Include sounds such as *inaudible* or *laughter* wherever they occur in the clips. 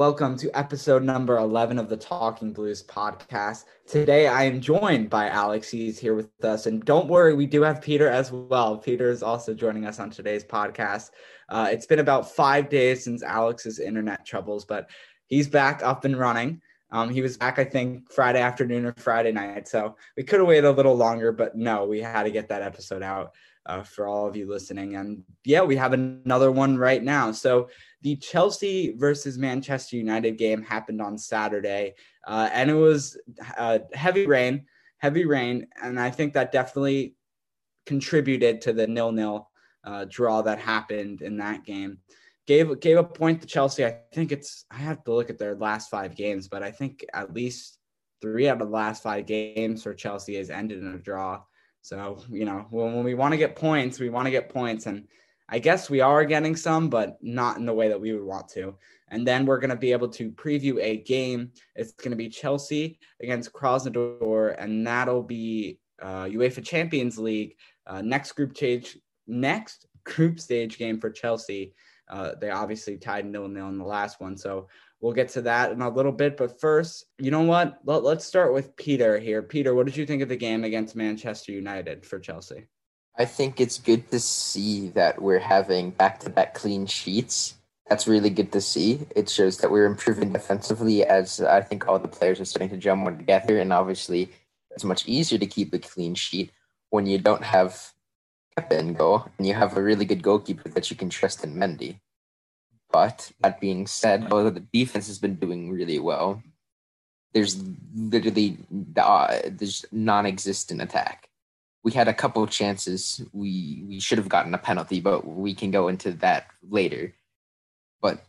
Welcome to episode number 11 of the Talking Blues podcast. Today I am joined by Alex. He's here with us. And don't worry, we do have Peter as well. Peter is also joining us on today's podcast. Uh, it's been about five days since Alex's internet troubles, but he's back up and running. Um, he was back, I think, Friday afternoon or Friday night. So we could have waited a little longer, but no, we had to get that episode out uh, for all of you listening. And yeah, we have another one right now. So the Chelsea versus Manchester United game happened on Saturday, uh, and it was uh, heavy rain, heavy rain, and I think that definitely contributed to the nil-nil uh, draw that happened in that game. Gave gave a point to Chelsea. I think it's I have to look at their last five games, but I think at least three out of the last five games for Chelsea has ended in a draw. So, you know, when, when we want to get points, we want to get points. And I guess we are getting some, but not in the way that we would want to. And then we're going to be able to preview a game. It's going to be Chelsea against Krasnodar, and that'll be uh, UEFA Champions League uh, next group stage next *laughs* group stage game for Chelsea. Uh, they obviously tied nil nil in the last one, so We'll get to that in a little bit. But first, you know what? Let, us start with Peter here. Peter, what did you think of the game against Manchester United for Chelsea? I think it's good to see that we're having back to back clean sheets. That's really good to see. It shows that we're improving defensively as I think all the players are starting to jump more together. And obviously, it's much easier to keep a clean sheet when you don't have In goal and you have a really good goalkeeper that you can trust in Mendy. But that being said, although the defense has been doing really well, there's literally uh, there's non-existent attack. We had a couple of chances. We we should have gotten a penalty, but we can go into that later. But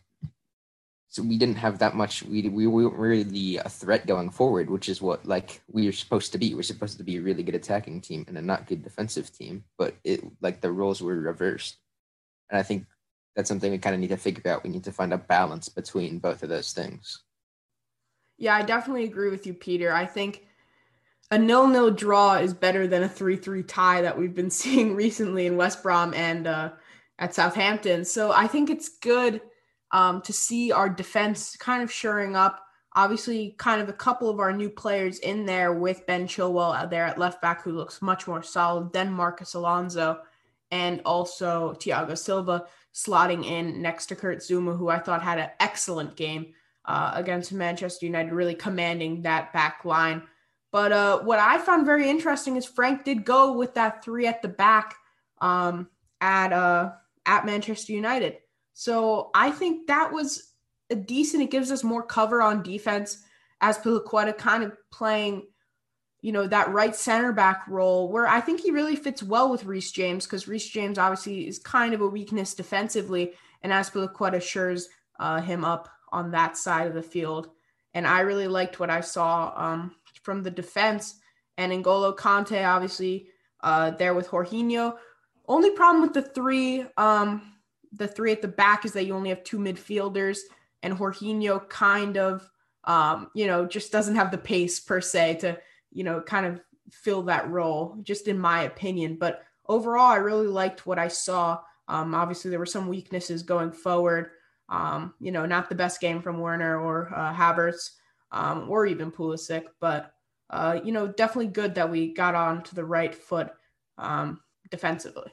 so we didn't have that much. We we weren't really a threat going forward, which is what like we are supposed to be. We're supposed to be a really good attacking team and a not good defensive team. But it like the roles were reversed, and I think that's something we kind of need to figure out. We need to find a balance between both of those things. Yeah, I definitely agree with you, Peter. I think a nil-nil draw is better than a three-three tie that we've been *laughs* seeing recently in West Brom and uh, at Southampton. So I think it's good um, to see our defense kind of shoring up. Obviously, kind of a couple of our new players in there with Ben Chilwell out there at left back, who looks much more solid than Marcos Alonso, and also Thiago Silva slotting in next to Kurt Zouma, who I thought had an excellent game uh, against Manchester United, really commanding that back line. But uh, what I found very interesting is Frank did go with that three at the back um, at uh, at Manchester United. So I think that was a decent. It gives us more cover on defense. Azpilicueta kind of playing you know, that right center back role where I think he really fits well with Reece James because Reece James obviously is kind of a weakness defensively, and as Azpilicueta shores uh, him up on that side of the field. And I really liked what I saw um, from the defense. And N'Golo Kante, obviously, uh, there with Jorginho. Only problem with the three, um, the three at the back is that you only have two midfielders, and Jorginho kind of, um, you know, just doesn't have the pace per se to you know, kind of fill that role, just in my opinion. But overall, I really liked what I saw. Um, obviously, there were some weaknesses going forward. Um, you know, not the best game from Werner or uh, Havertz um, or even Pulisic, but uh, you know, definitely good that we got on to the right foot um, defensively.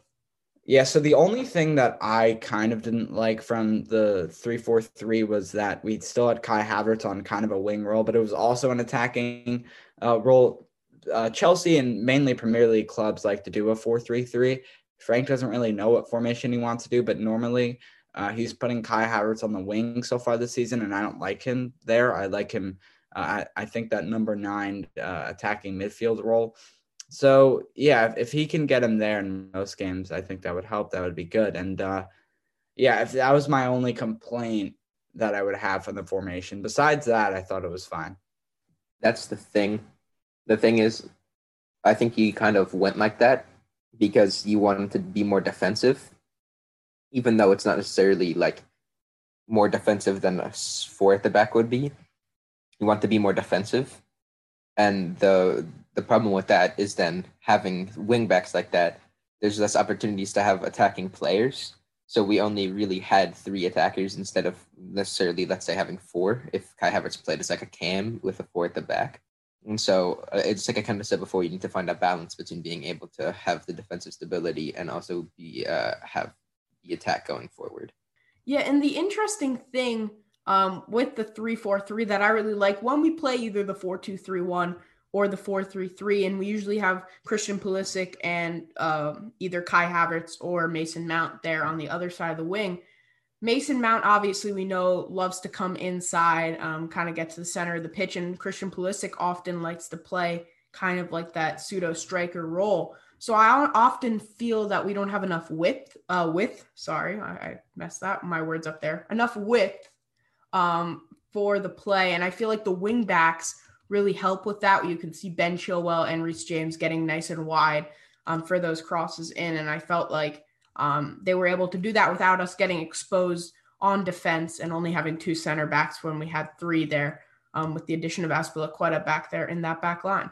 Yeah, so the only thing that I kind of didn't like from the 3-4-3 was that we still had Kai Havertz on kind of a wing role, but it was also an attacking uh, role. Uh, Chelsea and mainly Premier League clubs like to do a 4-3-3. Frank doesn't really know what formation he wants to do, but normally uh, he's putting Kai Havertz on the wing so far this season, and I don't like him there. I like him. Uh, I, I think that number nine uh, attacking midfield role. So yeah, if, if, he can get him there in most games, I think that would help. That would be good. And uh, yeah, if that was my only complaint that I would have from the formation. Besides that, I thought it was fine. That's the thing. The thing is, I think he kind of went like that because you wanted to be more defensive even though it's not necessarily like more defensive than a four at the back would be. You want to be more defensive, and the the problem with that is then having wingbacks like that. There's less opportunities to have attacking players, so we only really had three attackers instead of necessarily, let's say, having four. If Kai Havertz played as like a cam with a four at the back, and so uh, it's like I kind of said before, you need to find a balance between being able to have the defensive stability and also be uh, have the attack going forward. Yeah, and the interesting thing um, with the 3-4-3 that I really like when we play either the 4-2-3-1 or the 4-3-3 and we usually have Christian Pulisic and uh, either Kai Havertz or Mason Mount there on the other side of the wing. Mason Mount, obviously, we know loves to come inside, um, kind of get to the center of the pitch, and Christian Pulisic often likes to play kind of like that pseudo striker role. So I often feel that we don't have enough width, uh, width. Sorry, I, I messed that my words up there. Enough width um, for the play, and I feel like the wing backs really help with that. You can see Ben Chilwell and Reece James getting nice and wide um, for those crosses in, and I felt like um, they were able to do that without us getting exposed on defense and only having two center backs when we had three there, um, with the addition of Azpilicueta back there in that back line.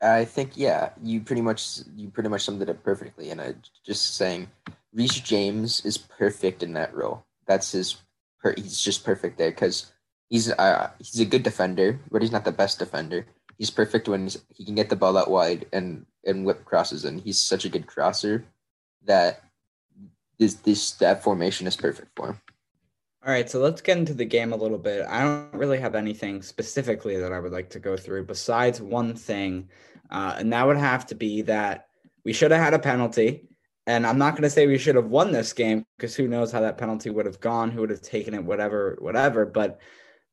I think yeah, you pretty much you pretty much summed it up perfectly. And I just saying, Reece James is perfect in that role. That's his. Per, he's just perfect there because he's uh, he's a good defender, but he's not the best defender. He's perfect when he can get the ball out wide and and whip crosses, and he's such a good crosser that this this that formation is perfect for him. All right, so let's get into the game a little bit. I don't really have anything specifically that I would like to go through besides one thing, uh, and that would have to be that we should have had a penalty. And I'm not going to say we should have won this game because who knows how that penalty would have gone, who would have taken it, whatever, whatever. But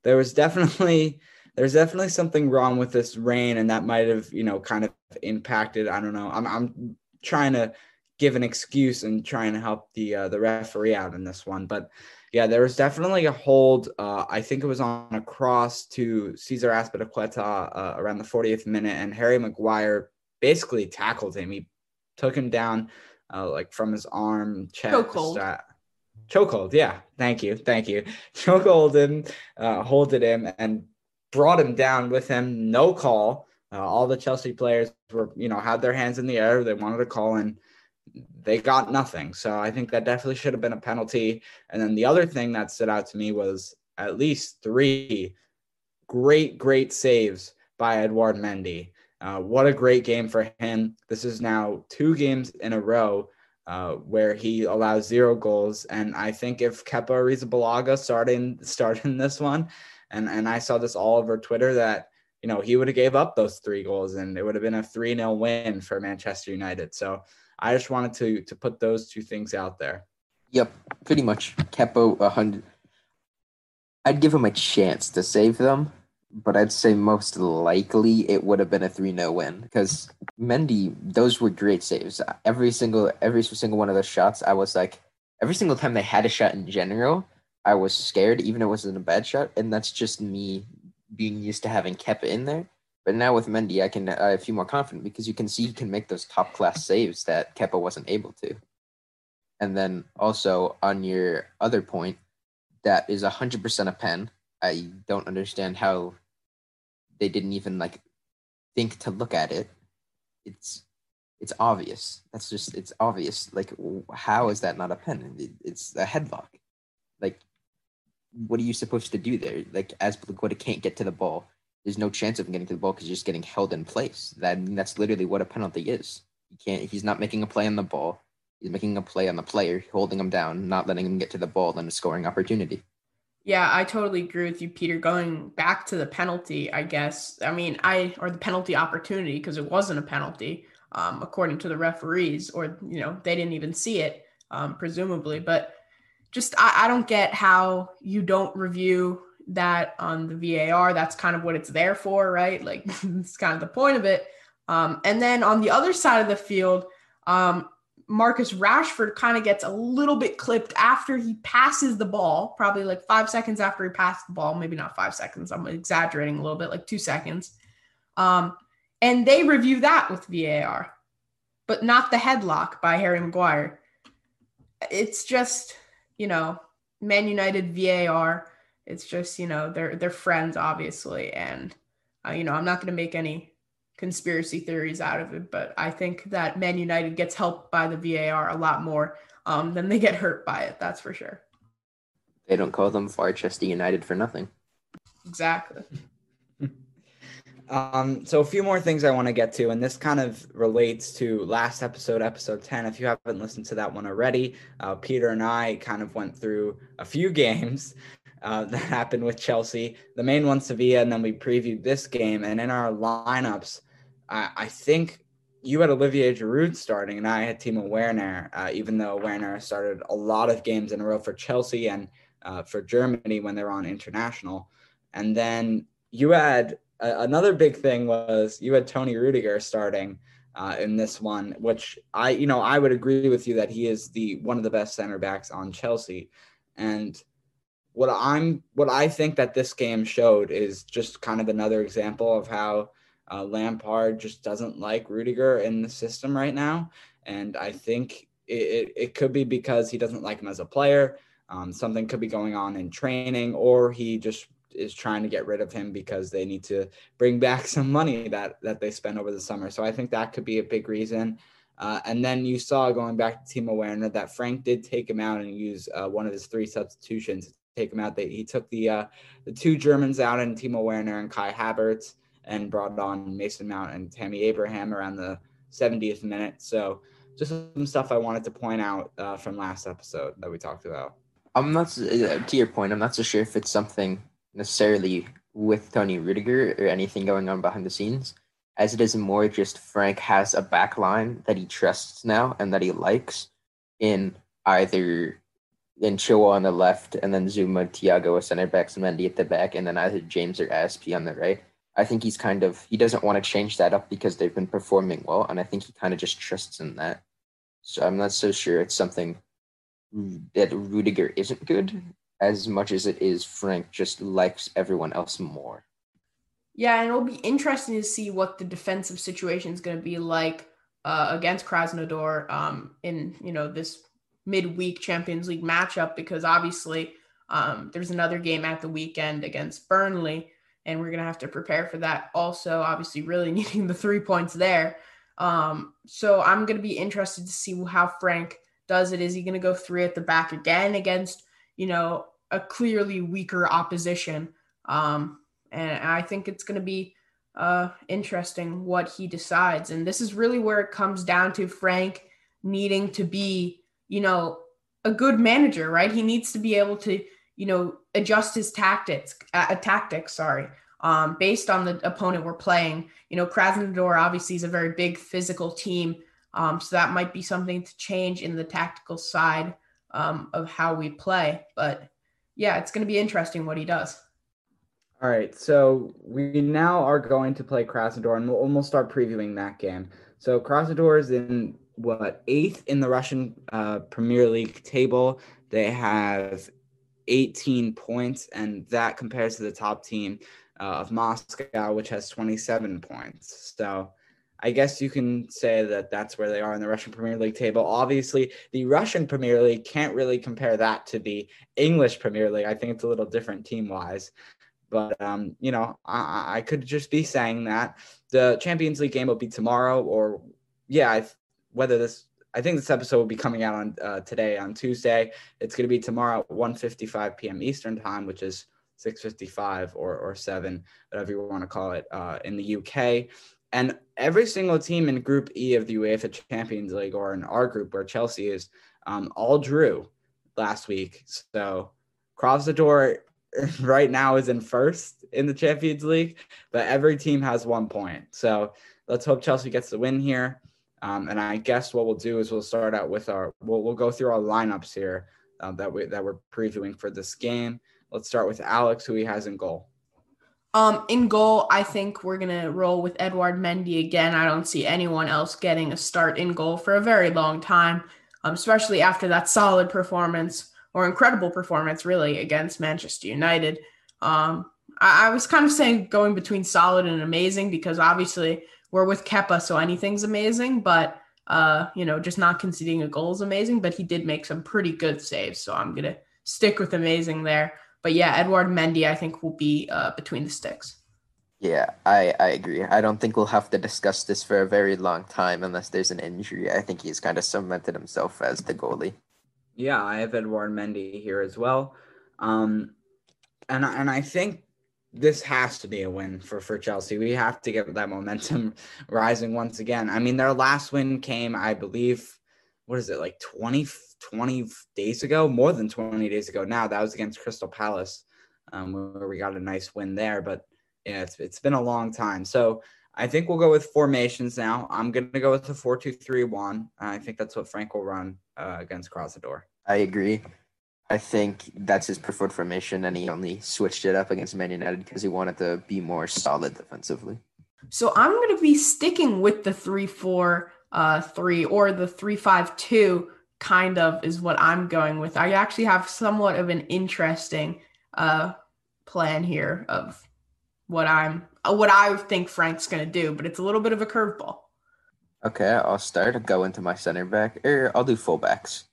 there was definitely there's definitely something wrong with this rain, and that might have you know kind of impacted. I don't know. I'm I'm trying to give an excuse and trying to help the uh, the referee out in this one, but yeah, there was definitely a hold. Uh, I think it was on a cross to Cesar Azpilicueta uh, around the 40th minute, and Harry Maguire basically tackled him. He took him down uh, like from his arm, chest. Chokehold. Chokehold, yeah. Thank you, thank you. *laughs* Chokehold him, uh, holded him, and brought him down with him. No call. Uh, all the Chelsea players were, you know, had their hands in the air. They wanted to call, and they got nothing. So I think that definitely should have been a penalty. And then the other thing that stood out to me was at least three great, great saves by Edouard Mendy. Uh, what a great game for him. This is now two games in a row uh, where he allows zero goals. And I think if Kepa Arrizabalaga starting starting *laughs* this one, and, and I saw this all over Twitter that you know he would have gave up those three goals and it would have been a 3-0 win for Manchester United. So I just wanted to to put those two things out there. Yep, pretty much. Kepa a hundred. I'd give him a chance to save them, but I'd say most likely it would have been a 3-0 win because Mendy, those were great saves. Every single every single one of those shots, I was like, every single time they had a shot in general, I was scared, even if it wasn't a bad shot, and that's just me being used to having Kepa in there. But now with Mendy, I can I feel more confident because you can see he can make those top class saves that Kepa wasn't able to. And then also on your other point, that is hundred percent a pen. I don't understand how they didn't even like think to look at it. It's it's obvious. That's just it's obvious. Like how is that not a pen? It's a headlock. Like what are you supposed to do there? Like as Blagoda can't get to the ball, there's no chance of him getting to the ball because you're just getting held in place. That that's literally what a penalty is. He can't. He's not making a play on the ball. He's making a play on the player, holding him down, not letting him get to the ball, and a scoring opportunity. Yeah, I totally agree with you, Peter. Going back to the penalty, I guess. I mean, I or the penalty opportunity because it wasn't a penalty, um, according to the referees, or you know they didn't even see it, um, presumably. But just I, I don't get how you don't review that on the VAR. That's kind of what it's there for, right? Like *laughs* it's kind of the point of it. Um, and then on the other side of the field, um, Marcus Rashford kind of gets a little bit clipped after he passes the ball, probably like five seconds after he passed the ball, maybe not five seconds. I'm exaggerating a little bit, like two seconds. Um, and they review that with VAR, but not the headlock by Harry Maguire. It's just, you know, Man United VAR. It's just, you know, they're they're friends, obviously, and uh, you know, I'm not going to make any conspiracy theories out of it, but I think that Man United gets helped by the VAR a lot more um, than they get hurt by it. That's for sure. They don't call them Farchester United for nothing. Exactly. *laughs* Um, so a few more things I want to get to, and this kind of relates to last episode, episode 10. If you haven't listened to that one already, uh, Peter and I kind of went through a few *laughs* games uh, that happened with Chelsea, the main one, Sevilla, and then we previewed this game. And in our lineups, I, I think you had Olivier Giroud starting, and I had Timo Werner, uh, even though Werner started a lot of games in a row for Chelsea and uh, for Germany when they were on international. And then you had uh, another big thing was you had Tony Rudiger starting uh, in this one, which I, you know, I would agree with you that he is the one of the best center backs on Chelsea. And what I'm, what I think that this game showed is just kind of another example of how uh, Lampard just doesn't like Rudiger in the system right now, and I think it, it, it could be because he doesn't like him as a player. Um, something could be going on in training, or he just is trying to get rid of him because they need to bring *laughs* back some money that that they spent over the summer. So I think that could be a big reason. Uh, and then you saw going back to Timo Werner that Frank did take him out and use uh, one of his three substitutions to take him out. They, he took the uh, the two Germans out and Timo Werner and Kai Havertz and brought on Mason Mount and Tammy Abraham around the 70th minute. So just some stuff I wanted to point out uh, from last episode that we talked about. I'm not uh, to your point. I'm not so sure if it's something necessarily with Tony Rudiger or anything going on behind the scenes, as it is more just Frank has a back line that he trusts now and that he likes in either in Chua on the left and then Zouma, Thiago, a center backs, Mendy at the back, and then either James or Azpi on the right. I think he's kind of he doesn't want to change that up because they've been performing well, and I think he kind of just trusts in that. So I'm not so sure it's something that Rudiger isn't good as much as it is Frank just likes everyone else more. Yeah, and it'll be interesting to see what the defensive situation is going to be like uh, against Krasnodar um, in you know this midweek Champions League matchup because obviously um, there's another game at the weekend against Burnley and we're going to have to prepare for that. Also, obviously, really *laughs* needing the three points there. Um, so I'm going to be interested to see how Frank does it. Is he going to go three at the back again against, you know, a clearly weaker opposition? Um, and I think it's going to be uh, interesting what he decides. And this is really where it comes down to Frank needing to be, you know, a good manager, right? He needs to be able to you know, adjust his tactics, uh, tactics, sorry, um, based on the opponent we're playing. You know, Krasnodar obviously is a very big physical team. Um, so that might be something to change in the tactical side um, of how we play. But yeah, it's going to be interesting what he does. All right, so we now are going to play Krasnodar, and we'll, we'll start previewing that game. So Krasnodar is in what eighth in the Russian uh, Premier League table. They have 18 points, and that compares to the top team uh, of Moscow, which has 27 points. So I guess you can say that that's where they are in the Russian Premier League table. Obviously, the Russian Premier League can't really compare that to the English Premier League. I think it's a little different team wise. But, um, you know, I, I could just be saying that the Champions League game will be tomorrow, or, yeah, I, whether this I think this episode will be coming out on uh, today on Tuesday. It's going to be tomorrow at 1:55 p.m. Eastern time, which is 6:55 or or 7, whatever you want to call it, uh, in the UK. And every single team in Group E of the UEFA Champions League, or in our group where Chelsea is, um, all drew last week. So Krasnodar *laughs* right now is in first in the Champions League, but every team has one point. So let's hope Chelsea gets the win here. Um, and I guess what we'll do is we'll start out with our we'll, we'll go through our lineups here uh, that we that we're previewing for this game. Let's start with Alex, who he has in goal. Um, in goal, I think we're gonna roll with Edouard Mendy again. I don't see anyone else getting a start in goal for a very long time, um, especially after that solid performance or incredible performance, really, against Manchester United. Um, I, I was kind of saying going between solid and amazing because obviously we're with Kepa, so anything's amazing. But uh, you know, just not conceding a goal is amazing. But he did make some pretty good saves, so I'm gonna stick with amazing there. But yeah, Edouard Mendy, I think, will be uh, between the sticks. Yeah, I, I agree. I don't think we'll have to discuss this for a very long time unless there's an injury. I think he's kind of cemented himself as the goalie. Yeah, I have Edouard Mendy here as well. Um, and, and I think this has to be a win for, for Chelsea. We have to get that momentum *laughs* rising once again. I mean, their last win came, I believe, what is it, like 20, 20 days ago? More than 20 days ago now. That was against Crystal Palace, um, where we got a nice win there. But yeah, it's, it's been a long time. So I think we'll go with formations now. I'm going to go with the 4 2 3 1. I think that's what Frank will run uh, against Krasnodar. I agree. I think that's his preferred formation, and he only switched it up against Man United because he wanted to be more solid defensively. So I'm going to be sticking with the 3 4 uh, 3 or the 3 5 2, kind of, is what I'm going with. I actually have somewhat of an interesting uh, plan here of what I'm what I think Frank's going to do, but it's a little bit of a curveball. Okay, I'll start. I'll go into my center back, or I'll do fullbacks.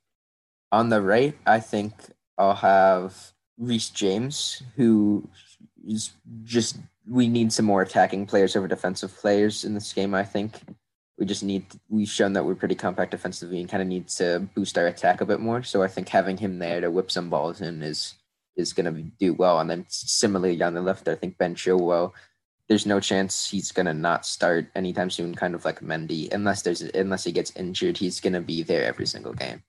On the right, I think I'll have Reece James, who is just we need some more attacking players over defensive players in this game. I think we just need we've shown that we're pretty compact defensively and kind of need to boost our attack a bit more. So I think having him there to whip some balls in is is going to do well. And then similarly on the left, I think Ben Chilwell. There's no chance he's going to not start anytime soon. Kind of like Mendy, unless there's unless he gets injured, he's going to be there every single game.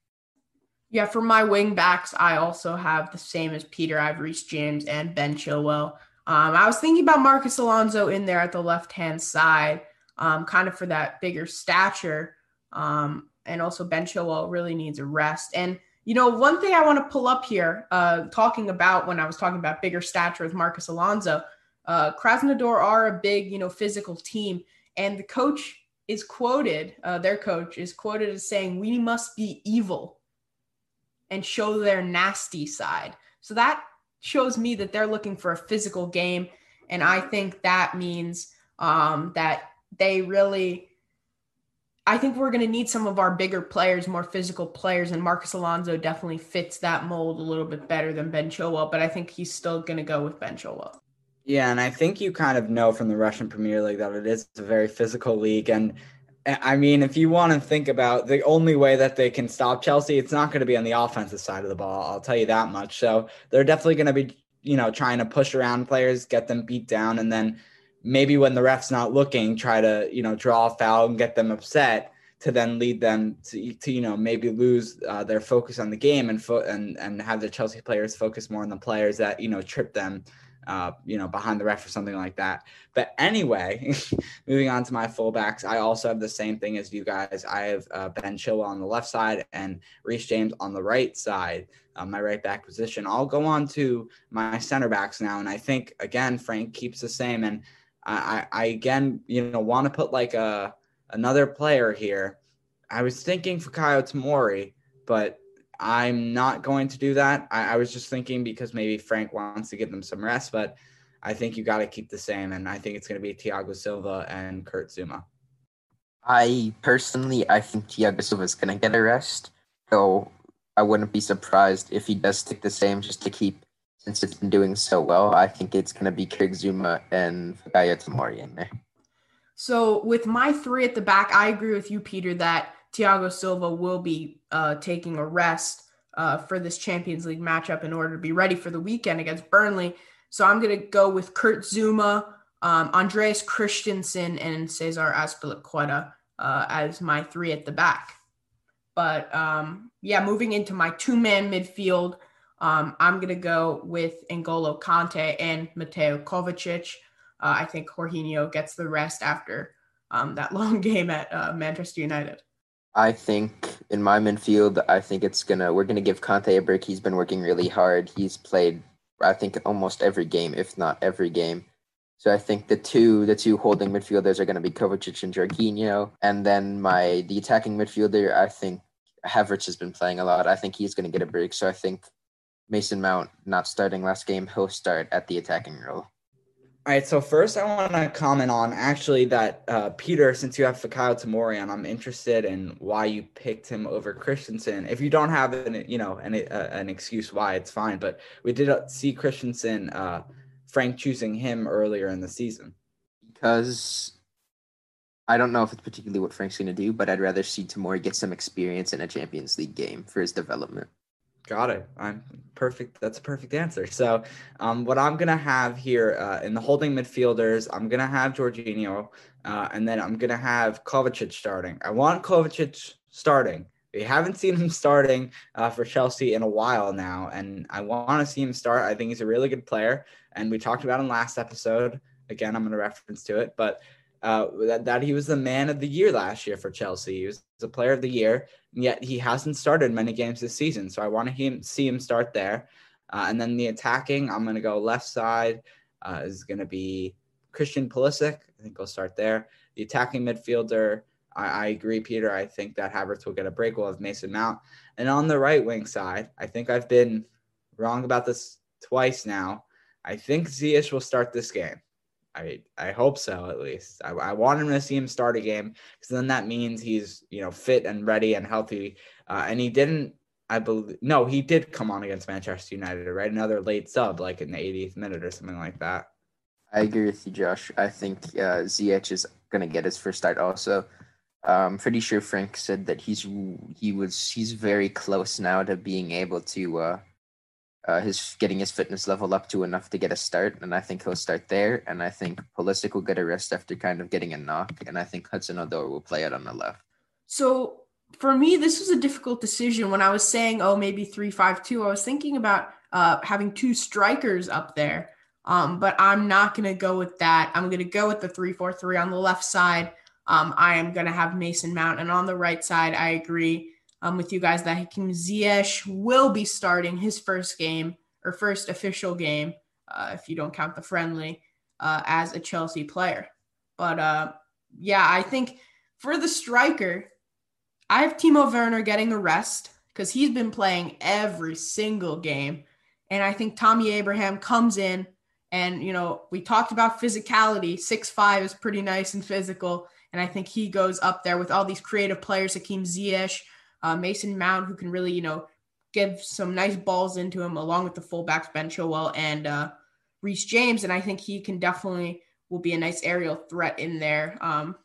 Yeah, for my wing backs, I also have the same as Peter. I have Reece James and Ben Chilwell. Um, I was thinking about Marcos Alonso in there at the left hand side, um, kind of for that bigger stature. Um, and also Ben Chilwell really needs a rest. And you know, one thing I want to pull up here, uh, talking about when I was talking about bigger stature with Marcos Alonso, uh, Krasnodar are a big, you know, physical team, and the coach is quoted, uh, their coach is quoted as saying, "We must be evil." And show their nasty side. So that shows me that they're looking for a physical game. And I think that means um, that they really, I think we're going to need some of our bigger players, more physical players. And Marcos Alonso definitely fits that mold a little bit better than Ben Chilwell, but I think he's still going to go with Ben Chilwell. Yeah, and I think you kind of know from the Russian Premier League that it is a very physical league. And I mean, if you want to think about the only way that they can stop Chelsea, it's not going to be on the offensive side of the ball. I'll tell you that much. So they're definitely going to be, you know, trying to push around players, get them beat down, and then maybe when the ref's not looking, try to, you know, draw a foul and get them upset to then lead them to, to you know, maybe lose uh, their focus on the game and fo- and and have the Chelsea players focus more on the players that you know trip them uh, you know, behind the ref or something like that. But anyway, *laughs* moving on to my fullbacks, I also have the same thing as you guys. I have uh, Ben Chilwell on the left side and Reece James on the right side, uh, my right back position. I'll go on to my center backs now, and I think again Frank keeps the same. And I, I again, you know, want to put like a another player here. I was thinking for Fikayo Tomori, but I'm not going to do that. I, I, was just thinking because maybe Frank wants to give them some rest, but I think you got to keep the same. And I think it's going to be Thiago Silva and Kurt Zouma. I personally, I think Thiago Silva is going to get a rest. So I wouldn't be surprised if he does stick the same just to keep, since it's been doing so well. I think it's going to be Kurt Zouma and Fikayo Tomori in there. So with my three at the back, I agree with you, Peter, that Thiago Silva will be uh, taking a rest uh, for this Champions League matchup in order to be ready for the weekend against Burnley. So I'm going to go with Kurt Zouma, um, Andreas Christensen, and Cesar Azpilicueta uh, as my three at the back. But um, yeah, moving into my two man midfield, um, I'm going to go with N'Golo Kante and Mateo Kovacic. Uh, I think Jorginho gets the rest after um, that *laughs* long game at uh, Manchester United. I think in my midfield, I think it's gonna we're gonna give Kante a break. He's been working really hard. He's played, I think, almost every game, if not every game. So I think the two the two holding midfielders are gonna be Kovacic and Jorginho, and then my the attacking midfielder, I think Havertz has been playing a lot. I think he's gonna get a break. So I think Mason Mount not starting last game, he'll start at the attacking role. All right, so first I want to comment on actually that uh, Peter, since you have Fikayo Tomori, and I'm interested in why you picked him over Christensen. If you don't have an, you know, an, uh, an excuse why, it's fine. But we did see Christensen, uh, Frank choosing him earlier in the season because I don't know if it's particularly what Frank's going to do, but I'd rather see Tomori get some experience in a Champions League game for his development. Got it. I'm perfect. That's a perfect answer. So, um, what I'm gonna have here uh, in the holding midfielders, I'm gonna have Jorginho, uh, and then I'm gonna have Kovacic starting. I want Kovacic starting. We haven't seen him *laughs* starting uh, for Chelsea in a while now, and I want to see him start. I think he's a really good player, and we talked about him last episode. Again, I'm going to reference to it, but uh, that, that he was the man of the year last year for Chelsea. He was the player of the year, and yet he hasn't started many games this season. So I want to him, see him start there. Uh, and then the attacking, I'm going to go left side uh, is going to be Christian Pulisic. I think I'll start there. The attacking midfielder, I, I, agree, Peter. I think that Havertz will get a break. We'll have Mason Mount. And on the right wing side, I think I've been wrong about this twice now. I think Ziyech will start this game. I I hope so at least. I, I want him to see him start a game because then that means he's you know fit and ready and healthy. Uh, and he didn't. I believe no, he did come on against Manchester United, right? Another late sub, like in the 80th minute or something like that. I agree with you, Josh. I think uh, Ziyech is gonna get his first start. Also, I'm pretty sure Frank said that he's he was he's very close now to being able to uh, uh, his getting his fitness level up to enough to get a start, and I think he'll start there. And I think Pulisic will get a rest after kind of getting a knock, and I think Hudson Odoi will play it on the left. So for me, this was a difficult decision. When I was saying, oh, maybe three five two, I was thinking about uh, having two strikers up there. Um, but I'm not going to go with that. I'm going to go with the three four three on the left side. Um, I am going to have Mason Mount, and on the right side, I agree um, with you guys that Hakim Ziyech will be starting his first game or first official game, uh, if you don't count the friendly, uh, as a Chelsea player. But uh, yeah, I think for the striker, I have Timo Werner getting a rest because he's been playing every single game. And I think Tammy Abraham comes in and, you know, we talked about physicality. Six five is pretty nice and physical. And I think he goes up there with all these creative players, Hakim Ziyech, uh, Mason Mount, who can really, you know, give some nice balls into him, along with the fullbacks Ben Chilwell and uh, Reece James. And I think he can definitely will be a nice aerial threat in there um,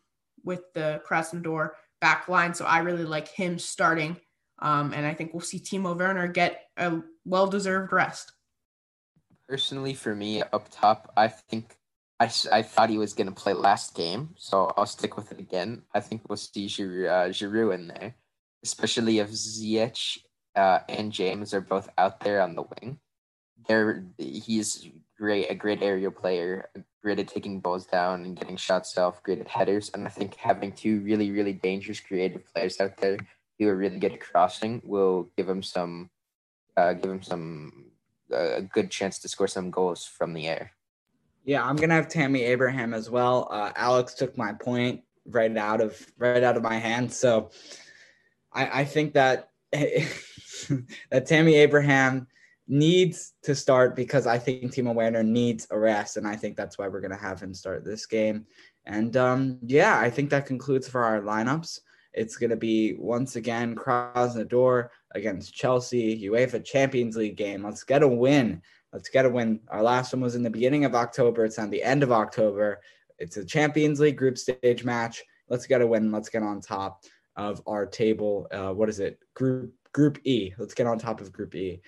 with the Krasnodar back line. So I really like him starting. Um, and I think we'll see Timo Werner get a well deserved rest. Personally, for me, up top, I think I, I thought he was going to play last game. So I'll stick with it again. I think we'll see Giroud, uh, in there especially if Ziyech uh, and James are both out there on the wing. There, he's great, a great aerial player, great at taking balls down and getting shots off, great at headers. And I think having two really, really dangerous, creative players out there who are really good at crossing will give him some, uh, give him some uh, a good chance to score some goals from the air. Yeah, I'm gonna have Tammy Abraham as well. Uh, Alex took my point right out of right out of my hand, so I, I think that *laughs* that Tammy Abraham needs to start because I think Timo Werner needs a rest, and I think that's why we're gonna have him start this game. And um, yeah, I think that concludes for our lineups. It's gonna be once again Krasnodar against Chelsea, UEFA Champions League game. Let's get a win. Let's get a win. Our last one was in the beginning of October. It's on the end of October. It's a Champions League group stage match. Let's get a win. Let's get on top. Of our table. Uh, what is it? Group Group E. Let's get on top of Group E.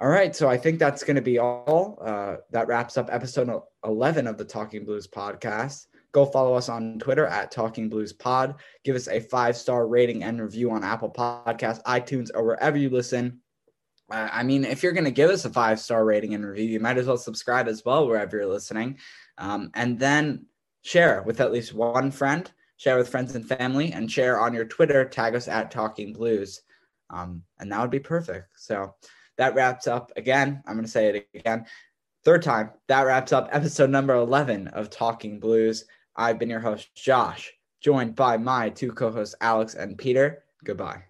All right, so I think that's going to be all. Uh, that wraps up episode 11 of the Talking Blues podcast. Go follow us on Twitter at Talking Blues Pod. Give us a five star rating and review on Apple Podcasts, iTunes, or wherever you listen. Uh, I mean, if you're going to give us a five star rating and review, you might as well subscribe as well wherever you're listening. Um, and then share with at least one friend, share with friends and family, and share on your Twitter. Tag us at Talking Blues. Um, and that would be perfect. So, that wraps up again. I'm going to say it again. Third time. That wraps up episode number 11 of Talking Blues. I've been your host, Josh, joined by my two co hosts, Alex and Peter. Goodbye.